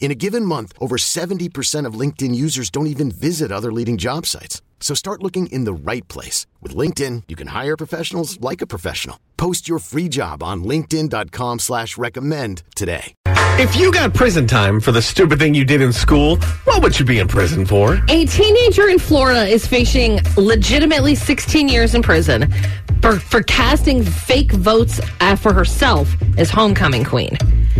In a given month, over 70% of LinkedIn users don't even visit other leading job sites. So start looking in the right place. With LinkedIn, you can hire professionals like a professional. Post your free job on linkedin.com slash recommend today. If you got prison time for the stupid thing you did in school, what would you be in prison for? A teenager in Florida is facing legitimately 16 years in prison for, for casting fake votes uh, for herself as homecoming queen.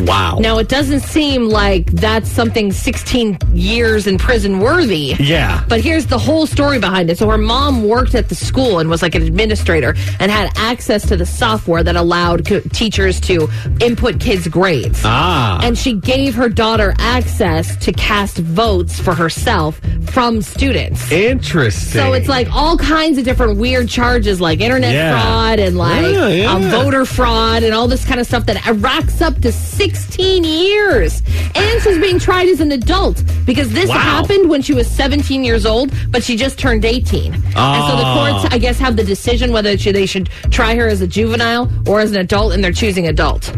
Wow. Now, it doesn't seem like that's something 16 years in prison worthy. Yeah. But here's the whole story behind it. So her mom worked at the school and was like an administrator and had access to the software that allowed co- teachers to input kids' grades. Ah. And she gave her daughter access to cast votes for herself from students. Interesting. So it's like all kinds of different weird charges like internet Yeah. fraud and like Yeah, yeah. um, voter fraud and all this kind of stuff that racks up to 16 years. And she's being tried as an adult because this Wow. happened when she was 17 years old, but she just turned 18. And so the Oh. courts, I guess, have the decision whether they should try her as a juvenile or as an adult, and they're choosing adult.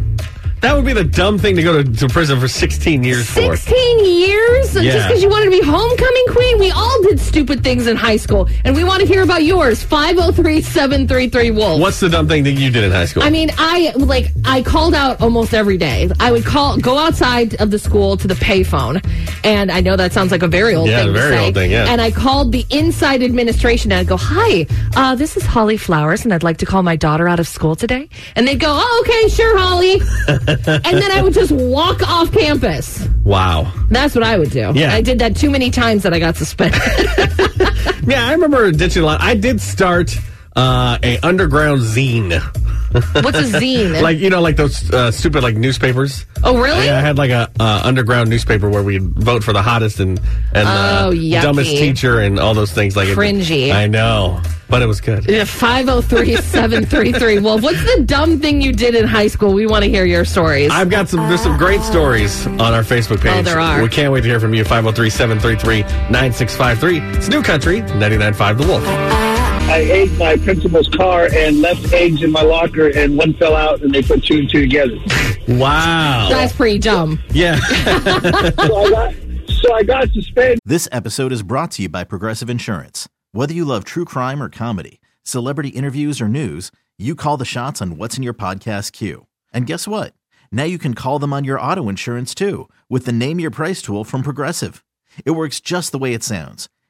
That would be the dumb thing to go to, to prison for 16 years for. 16 years? Just because you wanted to be homecoming queen? We all did stupid things in high school, and we want to hear about yours. 503 733 Wolf. What's the dumb thing that you did in high school? I mean, I like I called out almost every day. I would call, go outside of the school to the payphone, and I know that sounds like a very old Yeah, thing. very old thing, yeah. And I called the inside administration and I'd go, "Hi, uh, this is Holly Flowers, and I'd like to call my daughter out of school today." And they'd go, "Oh, okay, sure, Holly." and then I would just walk off campus. wow. That's what I would do. Yeah. I did that too many times that I got suspended. Yeah, I remember ditching a lot. I did start uh, a underground zine. What's a zine? like, you know, like those uh, stupid like newspapers. oh, really? Yeah, I had like a uh, underground newspaper where we'd vote for the hottest and and Oh, uh, dumbest teacher and all those things. Like it- Cringy. I know, but it was good. 503 733 Wolf. What's the dumb thing you did in high school? We want to hear your stories. I've got some. There's some great stories on our Facebook page. Oh, there are. We can't wait to hear from you. 503-733-9653. It's New Country 99.5 The Wolf. I ate my principal's car and left eggs in my locker, and one fell out, and they put two and two together. Wow. That's pretty dumb. yeah. So I got, so I got suspended. This episode is brought to you by Progressive Insurance. Whether you love true crime or comedy, celebrity interviews or news, you call the shots on what's in your podcast queue. And guess what? Now you can call them on your auto insurance too with the Name Your Price tool from Progressive. It works just the way it sounds.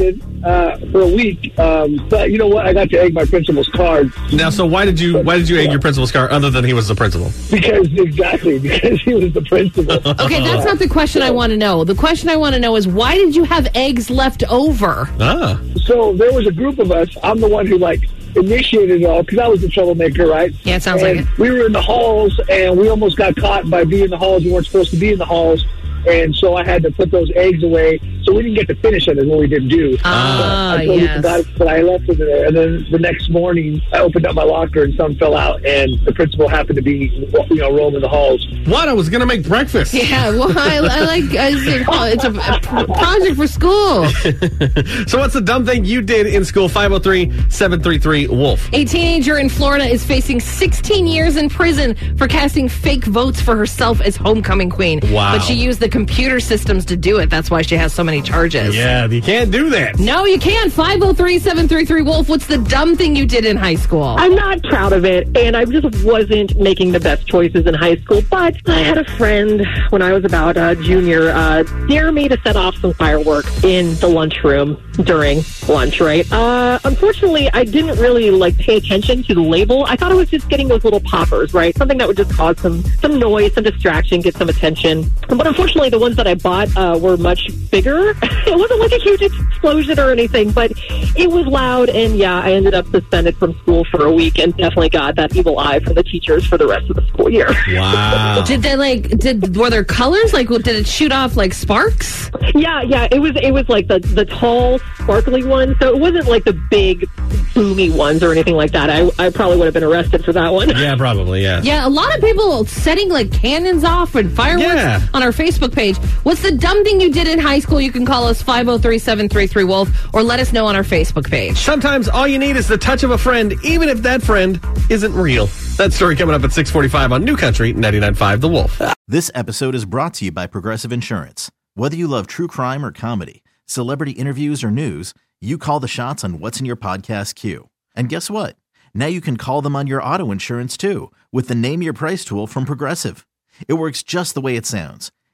Uh, for a week, um, but you know what? I got to egg my principal's card Now, so why did you why did you egg your principal's car other than he was the principal? because exactly because he was the principal. Okay, that's not the question I want to know. The question I want to know is why did you have eggs left over? Ah, so there was a group of us. I'm the one who like initiated it all because I was the troublemaker, right? Yeah, it sounds and like it. We were in the halls, and we almost got caught by being in the halls. We weren't supposed to be in the halls, and so I had to put those eggs away. So we didn't get to finish it. it, is what we didn't do. Ah, I totally yes. forgot, but I left it there. And then the next morning, I opened up my locker, and some fell out, and the principal happened to be, you know, roaming the halls. what? I was gonna make breakfast. Yeah, well, I, I like I said, oh, it's a, a project for school. So, what's the dumb thing you did in school? 503-733 Wolf. A teenager in Florida is facing 16 years in prison for casting fake votes for herself as homecoming queen. Wow. But she used the computer systems to do it. That's why she has so many charges. Yeah, you can't do that. No, you can't. 503 733 Wolf. What's the dumb thing you did in high school? I'm not proud of it, and I just wasn't making the best choices in high school. But I had a friend when I was about a junior uh, dare me to set off some fireworks in the lunchroom during lunch. Right? Uh, unfortunately, I didn't really like pay attention to the label. I thought I was just getting those little poppers, right? Something that would just cause some some noise, some distraction, get some attention. But unfortunately, the ones that I bought uh, were much bigger. It wasn't like a huge explosion or anything, but it was loud. And yeah, I ended up suspended from school for a week and definitely got that evil eye from the teachers for the rest of the school year. Wow. Did they like? Did were there colors? Like, did it shoot off like sparks? yeah, yeah, it was it was like the the tall, sparkly ones. So it wasn't like the big, boomy ones or anything like that. I I probably would have been arrested for that one. yeah, probably. Yeah. Yeah, a lot of people setting like cannons off and fireworks Yeah. on our Facebook page. What's the dumb thing you did in high school? You can call us 503 733 Wolf or let us know on our Facebook page. Sometimes all you need is the touch of a friend, even if that friend isn't real. That story coming up at 645 on New Country 99.5 The Wolf. This episode is brought to you by Progressive Insurance. Whether you love true crime or comedy, celebrity interviews or news, you call the shots on what's in your podcast queue. And guess what? Now you can call them on your auto insurance too with the Name Your Price tool from Progressive. It works just the way it sounds.